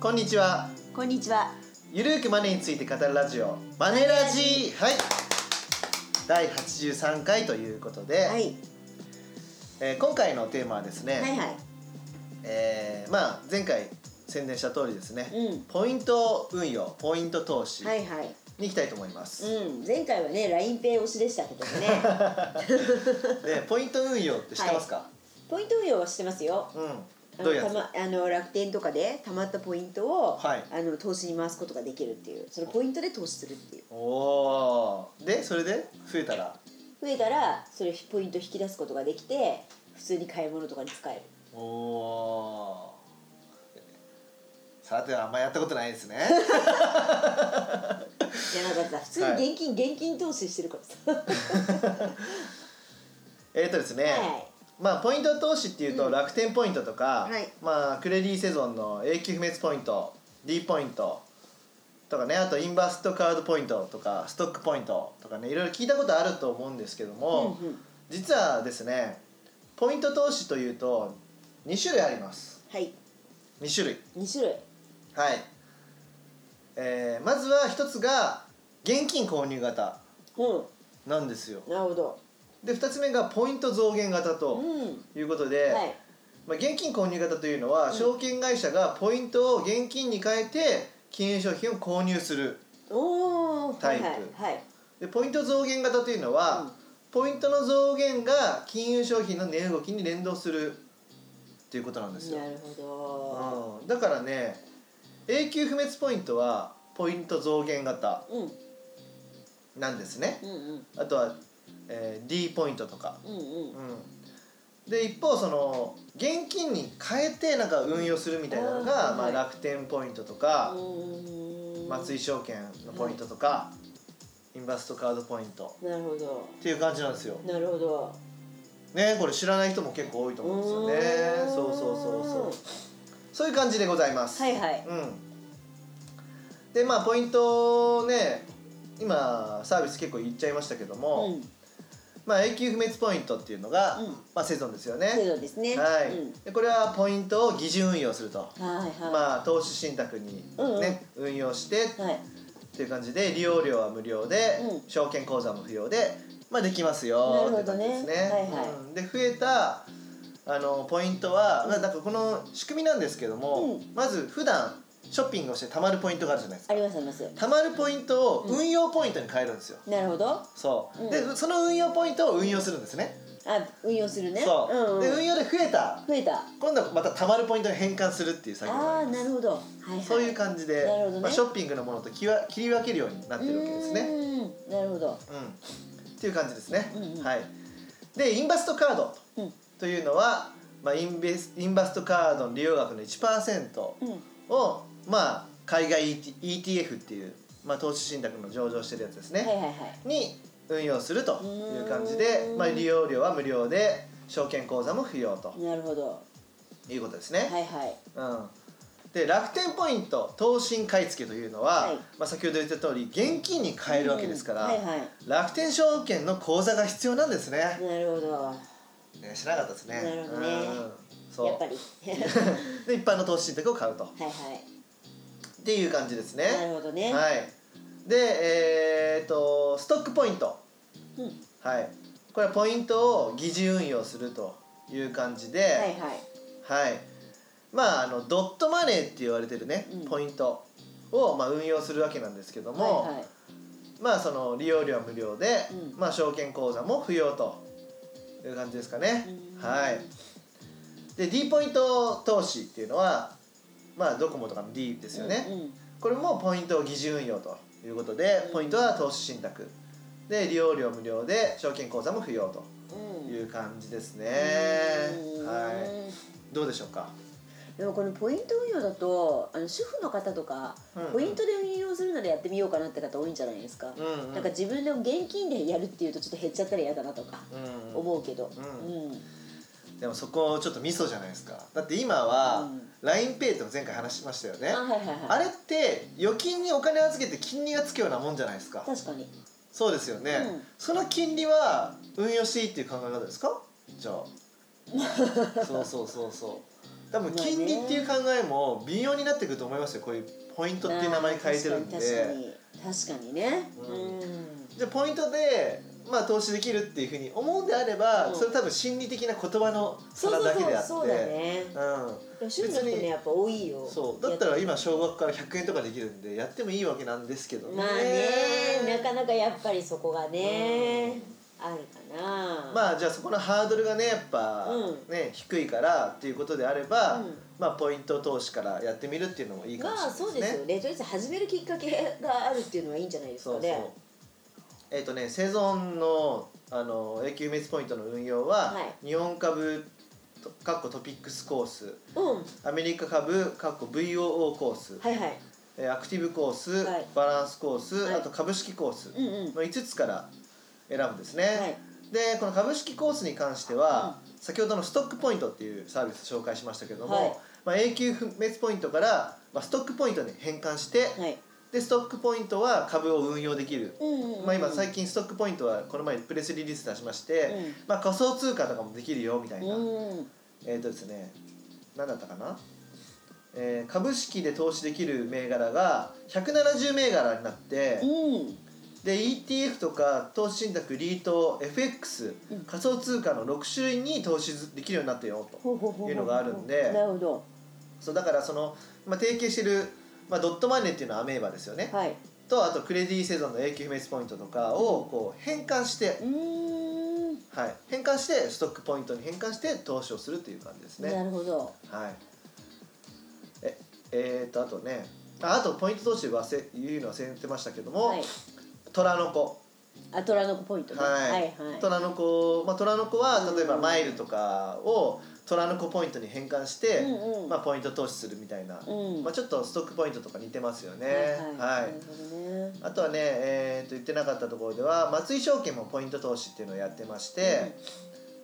こんにちはこんにちは。ゆるーくマネーについて語るラジオマネラジはい第83回ということで、はい。えー今回のテーマはですね、はいはい。えーまあ前回宣伝した通りですね、うんポイント運用ポイント投資はいはい。に行きたいと思います、うん。前回はね、ラインペイ推しでしたけどもね。で ポイント運用って知ってますか、ポイント運用はしてますよ。うんあどういうやつ？のたまあの楽天とかで貯まったポイントを、はい。あの投資に回すことができるっていう。そのポイントで投資するっていう。おおー。でそれで？増えたら？増えたらそれポイント引き出すことができて普通に買い物とかに使える。おおー。さてはあんまやったことないですね。じゃなかった普通に現金、現金投資してるからさ。えっとですね、はいまあポイント投資っていうとうん。楽天ポイントとか、はい。まあクレディセゾンの永久不滅ポイント D ポイントとかねあとインバストカードポイントとかストックポイントとかねいろいろ聞いたことあると思うんですけども、うんうん。実はですねポイント投資というと2種類あります。はい。2種類。2種類。はい、えーまずは1つが現金購入型うなんですよ。んなるほどで2つ目がポイント増減型うとん。いうことで、はい。まあ、現金購入型というのは、うん。証券会社がポイントを現金に変えて金融商品を購入するタイプ。はい。でポイント増減型というのは、うん。ポイントの増減が金融商品の値動きに連動するっていうことなんですよ、なるほうん、だからね永久不滅ポイントはポイント増減型なんですね。うんうん。あとは、えー D ポイントとか、うんうん。うん、で一方その現金に変えてなんか運用するみたいなのが、まあ、楽天ポイントとか、うん。松井証券のポイントとか、インバストカードポイント。なるほど。っていう感じなんですよ。なるほど。ねこれ知らない人も結構多いと思うんですよね。そうそうそうそう。そういう感じでございます。はいはい。うん。でまあポイントね今サービス結構言っちゃいましたけども、うんまあ永久不滅ポイントっていうのが、うんまあセゾンですよね。制度ですね。はい、うん。でこれはポイントを疑似運用すると、はいはい。まあ投資信託に、ね運用してはい。っていう感じで利用料は無料で、うん。証券口座も不要で、まあ、できますよって感じですね。はいはい。うん。で増えたあのポイントは、まあなんかこの仕組みなんですけども、うん。まず普段ショッピングをして貯まるポイントがあるじゃないですか。ありますあります。貯まるポイントを運用ポイントに変えるんですよ、なるほど。あそう、うん。でその運用ポイントを運用するんですね。運用するね。そう、んん。で運用で増えた。増えた。今度はまた貯まるポイントに変換するっていう作業がああなるほど。はいはい。そういう感じで、なるほどね。まあ、ショッピングのものと切わ切り分けるようになってるわけですね。うんなるほど。うん、っていう感じですね。うんうん。はい。でインバストカードうん。というのは、まあ、インベスインバストカードの利用額の1%うん。を、まあ、海外 ET ETF っていう、まあ、投資信託の上場してるやつですね、はいはいはい。に運用するという感じでまあ、利用料は無料で証券口座も不要と。なるほど。いうことですね。はいはい。うん、で楽天ポイント投信買い付けというのは、はい。まあ、先ほど言った通り現金に変えるわけですから、うん。はいはい。楽天証券の口座が必要なんですね。なるほど。ね知らなかったですね。なるほどね。うん。そう。やっぱり。で一般の投資信託を買うと。はいはいっていう感じですね。なるほどね。はい。でえーっとストックポイント。うん。はい。これはポイントを疑似運用するという感じで、はいはい。はい、まああのドットマネーって言われてるね、うん。ポイントを、まあ、運用するわけなんですけども、はいはい。まあその利用料は無料で、うん。まあ、証券口座も不要という感じですかね、うん。はい。で D ポイント投資っていうのはまあドコモとかの D ですよね、うんうん。これもポイントを疑似運用ということでポイントは投資信託。で利用料無料で証券口座も不要とうん。いう感じですね、うん。はい。どうでしょうか？でもこのポイント運用だとあの主婦の方とか、うんポイントで運用するならやってみようかなって方多いんじゃないですか、うんうん。なんか自分でも現金でやるっていうとちょっと減っちゃったら嫌だなとかうん思うけど、ううんでもそこちょっとミソじゃないですか。だって今はうん。LINEPay って前回話しましたよね。あはいはいはい。あれって預金にお金預けて金利がつくようなもんじゃないですか。確かに。そうですよね、うん。その金利は運用していいっていう考え方ですか？じゃあ。そうそうそうそ多分金利っていう考えも微妙になってくると思いますよ。こういうポイントっていう名前変えてるんで、まあ確かに確かに。ね。ううん。ん、じゃあポイントでまあ投資できるっていうふうに思うんであれば、うん。それ多分心理的な言葉の差だけであってそうだね。うん。ねやっぱ多いよ。そう。だったら今少額から100円とかできるんでやってもいいわけなんですけどね。まあねなかなかやっぱりそこがね、あるかな。まあじゃあそこのハードルがねやっぱ、うん。ね低いからっていうことであれば、うん。まあポイント投資からやってみるっていうのもいいかもしれまあないですね。そうですよね。とりあえず始めるきっかけがあるっていうのはいいんじゃないですかそうそう。ねえっ、とねセゾンのあの永久滅ポイントの運用は、はい。日本株とかっこトピックスコースうん。アメリカ株かっこ VOO コース、はいはい。えーアクティブコース、はい。バランスコース、はい。あと株式コースうんうん。の5つから選ぶんですね、はい。でこの株式コースに関しては、先ほどのストックポイントっていうサービス紹介しましたけども、はい。まあ、永久不滅ポイントから、まあ、ストックポイントに変換して、はいでストックポイントは株を運用できる、まあ、今最近ストックポイントはこの前プレスリリース出しまして、うん。まあ、仮想通貨とかもできるよみたいな、うんえっ、とですね何だったかな、えー株式で投資できる銘柄が170銘柄になって、うん。で ETF とか投資信託リート FX うん。仮想通貨の6種類に投資できるようになってよというのがあるんで。なるほど。そうだからその、まあ、提携してる、まあ、ドットマネーっていうのはアメーバですよね、はい。とあとクレディセゾンの永久不滅ポイントとかをこう変換して、はい、変換してストックポイントに変換して投資をするという感じですね。なるほど。はい。え、えー、とあとね、ああとポイント投資はせ言うの忘れてましたけども、はい。虎の子、あ虎の子ポイントね。はい、はいはい。虎の子、まあ虎の子はうん例えばマイルとかを虎の子ポイントに変換して、うんうん。まあポイント投資するみたいな、うん。まあちょっとストックポイントとか似てますよね。はいはい。はい。ね。あとはね、えー、と言ってなかったところでは松井証券もポイント投資っていうのをやってまして、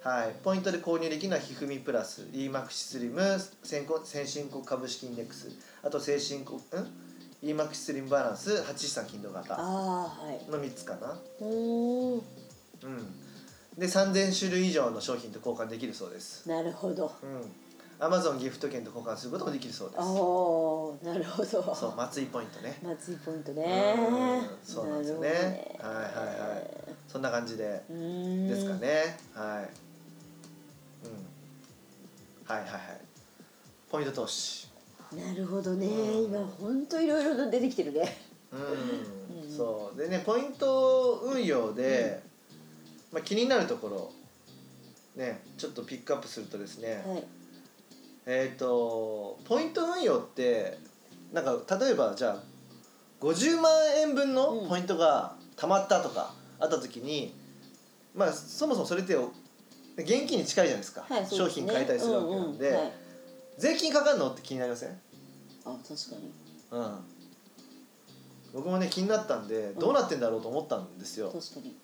はい、ポイントで購入できるのはひふみプラス EMAX スリム先行先進国株式インデックスあと先進国ん？EMAX スリムバランス8資産金土型の3つかな。うー。んうんで3000種類以上の商品と交換できるそうです。なるほど。うん。アマゾンギフト券と交換することもできるそうです。ああなるほど。そう松井ポイントね。松井ポイントね。うんそうなんですよね。はいはいはい。そんな感じで。ですかね。はい、うん、はいはいはい。ポイント投資。なるほどね。うん。今本当いろいろ出てきてるね。うん、うん。そう。でねポイント運用で、まあ、気になるところねちょっとピックアップするとですね、はい。えっ、とポイント運用ってなんか例えばじゃあ50万円分のうん。ポイントが貯まったとかあった時に、まあそもそもそれって現金に近いじゃないですか、はいすね。商品買えたりするわけなんで、うんうんはい。税金かかるのって気になりません、あ確かに。うん、僕もね気になったんでどうなってんだろうと思ったんですよ、確かに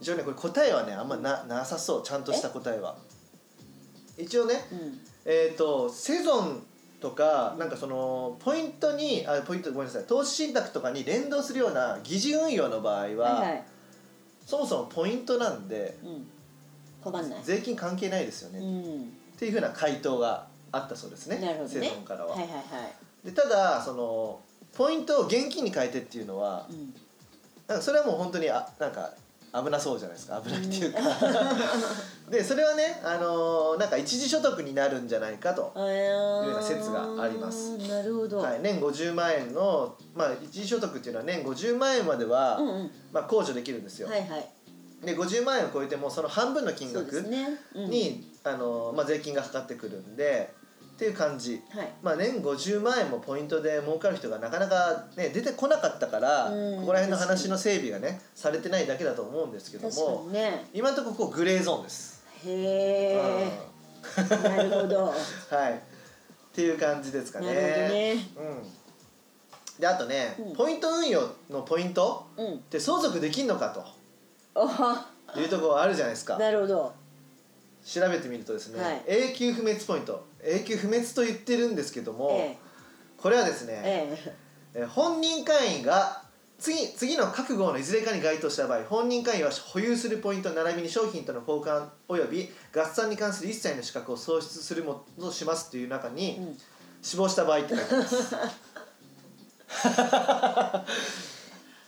一応ねこれ答えはねあんまななさそうちゃんとした答えは。一応ねうん。えっ、とセゾンとかなんかそのポイントにあポイントごめんなさい投資信託とかに連動するような疑似運用の場合は、はいはい。そもそもポイントなんでうんんない。税金関係ないですよね、うっんていうふうな回答があったそうですねなるほどね。セゾンからは。はいはいはい。でただそのポイントを現金に変えてっていうのはうん。なんかそれはもう本当にあなんか危なそうじゃないですか。危ないっていうか、でそれはね、あのーなんか一時所得になるんじゃないかと、いうような説があります。なるほど、はい、年50万円の、まあ、一時所得っていうのは年50万円までは、うんうん。まあ、控除できるんですよ、はいはい。で50万円を超えてもその半分の金そうです額ね、うん、に、あのーまあ、税金がかかってくるんでっていう感じ。はい。まあ、年50万円もポイントで儲かる人がなかなか、ね、出てこなかったから、うん。ここら辺の話の整備がねされてないだけだと思うんですけどもにね。今のところこうグレーゾーンです。へえ。なるほど。う んはい。っていう感じですかね。ね。うん、であとね、うん。ポイント運用のポイントうんって相続できんのかというところあるじゃないですか。なるほど調べてみるとですね、はい。永久不滅ポイント。永久不滅と言ってるんですけども、えこれはですね、ええ。えー本人会員が次次の各号のいずれかに該当した場合本人会員は保有するポイント並びに商品との交換及び合算に関する一切の資格を喪失するもとしますっていう中に、うん。死亡した場合って書いてます。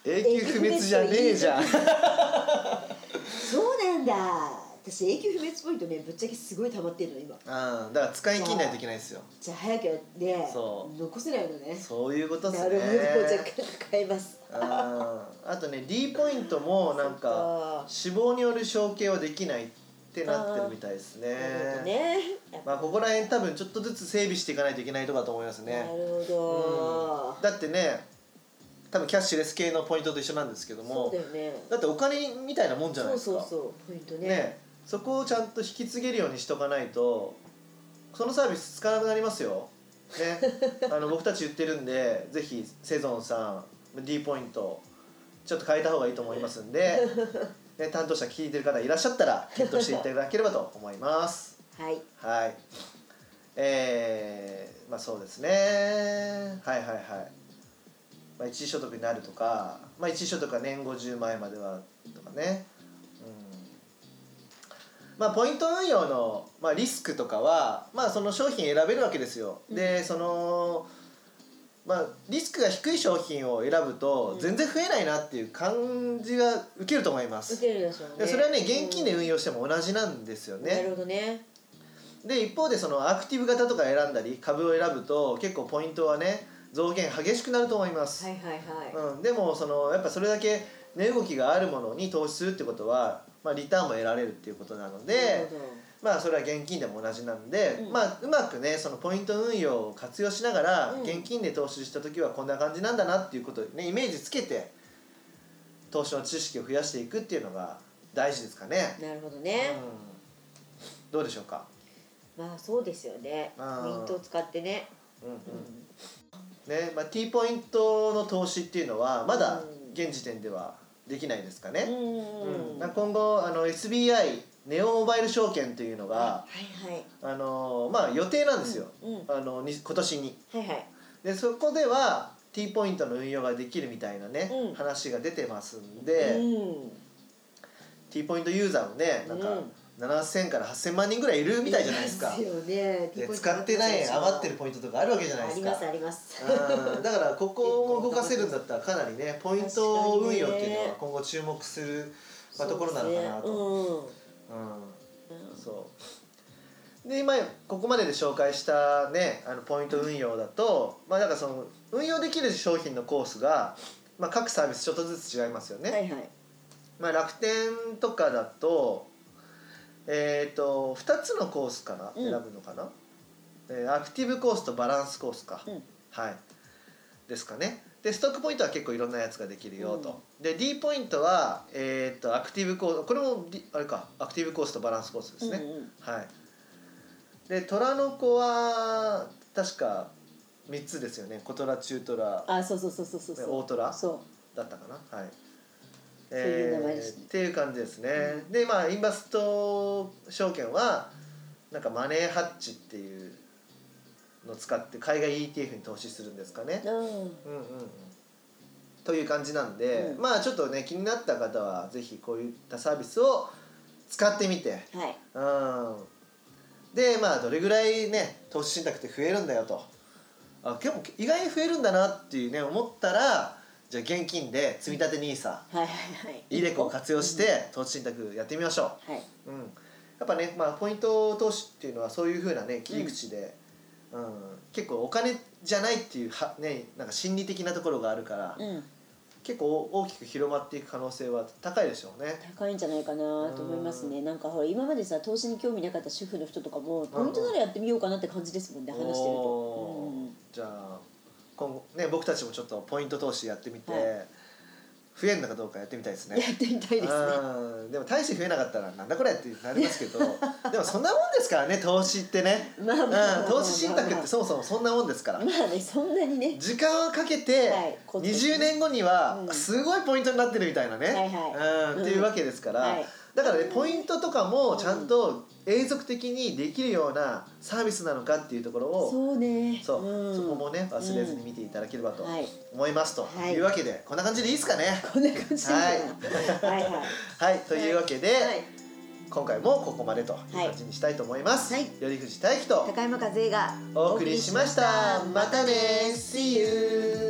永久不滅じゃねえじゃん。そうなんだ私永久不滅ポイントねぶっちゃけすごい溜まってるの今。うんだから使い切んないといけないですよ。じゃあ早くねそう。残せないのね。そういうことですね。なるほどじゃあ変えますあーあとね D ポイントもなんか死亡による承継はできないってなってるみたいですねなるほどねまあここら辺多分ちょっとずつ整備していかないといけないとこだと思いますなねるほど、だってね多分キャッシュレス系のポイントと一緒なんですけどそもうだよねだってお金みたいなもんじゃないですかそうそうそうポイントねねそこをちゃんと引き継げるようにしとかないとそのサービス使わなくなりますよ。ね、あの僕たち言ってるんでぜひセゾンさん D ポイントちょっと変えた方がいいと思いますんで、ね、担当者聞いてる方いらっしゃったら検討していただければと思います。はいはい。えー、まあそうですね。はいはいはい。まあ、一時所得になるとか、まあ、一時所得は年50万円まではとかね。うん。まあポイント運用の、まあ、リスクとかは、まあその商品選べるわけですよ。で、その、まあ、リスクが低い商品を選ぶとうん全然増えないなっていう感じが受けると思います。受けるでしょうねでそれはね現金で運用しても同じなんですよね。なるほどねで一方でそのアクティブ型とか選んだり株を選ぶと結構ポイントはね増減激しくなると思います、はいはいはい、うん、でもそのやっぱそれだけ値動きがあるものに投資するってことは、まあ、リターンも得られるっていうことなのでまあそれは現金でも同じなんで、うん。まあうまくねそのポイント運用を活用しながらうん。現金で投資した時はこんな感じなんだなっていうことをねイメージつけて投資の知識を増やしていくっていうのが大事ですかね。なるほどね、うん、どうでしょうか、まあそうですよね。ポイントを使ってね、うんうん。うん。ねまあ、T ポイントの投資っていうのはまだうん。現時点ではできないですかね、うん。今後あの SBI ネオモバイル証券というのが、はいはい。あのまあ、予定なんですよ、うんうん。あのに今年に。はいはい。でそこでは T ポイントの運用ができるみたいなね、うん。話が出てますんで、うん、T ポイントユーザーもねなんかうん7000から8000万人ぐらいいるみたいじゃないですか。いますよね。で使ってない余ってるポイントとかあるわけじゃないですか。ありますありだからここを動かせるんだったらかなりねポイント運用っていうのは今後注目する、まあ、ところなのかなと。そうですね。うん。そう。で今ここまでで紹介したねあのポイント運用だとまあだからその運用できる商品のコースが、まあ、各サービスちょっとずつ違いますよね。うんはいはい。まあ、楽天とかだとえっ、と2つのコースかな、うん選ぶのかな、えーアクティブコースとバランスコースか、うん。はい。ですかね。でストックポイントは結構いろんなやつができるよと、で D ポイントは、えー、とアクティブコースこれも、D、あれかアクティブコースとバランスコースですね、うんうんはい。で虎の子は確か3つですよね。小虎中虎あそうそうそうそうそうそう。大虎そだったかな？はいそういう名前ですねっていう感じですね、でまあインバスト証券はなんかマネーハッチっていうのを使って海外 ETF に投資するんですかね。う、うん。うんうんうん。という感じなんで、うん。まあちょっとね気になった方はぜひこういったサービスを使ってみて。はい。うん。でまあどれぐらいね投資信託って増えるんだよと。あ結構意外に増えるんだなっていうね思ったらじゃあ現金で積立 NISA はいはいはい。イデコを活用して投資信託やってみましょはい、う、うん、やっぱね、まあ、ポイント投資っていうのはそういうふうなね切り口で、うん。結構お金じゃないっていうは、ね、なんか心理的なところがあるから、うん、結構大きく広まっていく可能性は高いでしょうね。高いんじゃないかなと思いますね。なんかほら今までさ投資に興味なかった主婦の人とかもポイントならやってみようかなって感じですもんね話してると、じゃあ今後ね僕たちもちょっとポイント投資やってみて、はい。増えるのかどうかやってみたいですね。やってみたいですね。うん。でも大して増えなかったらなんだこれってなりますけど でもそんなもんですからね投資ってね、投資信託ってそもそもそんなもんですから。まあねそんなにね。時間をかけてはいコツコツ20年後にはうん。すごいポイントになってるみたいなね、はいはい。うん、っていうわけですから、はいだからねポイントとかもちゃんと永続的にできるようなサービスなのかっていうところをそうね。そう、ん。そこもね忘れずに見ていただければとはい。思いますとはい。いうわけで、こんな感じでいいですかね？こんな感じでいいはい。はいはい。というわけで、はい。今回もここまでという感じにしたいと思います、はい。頼藤大樹と高山和恵がお送りしました。またね。See you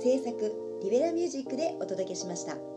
制作リベラミュージックでお届けしました。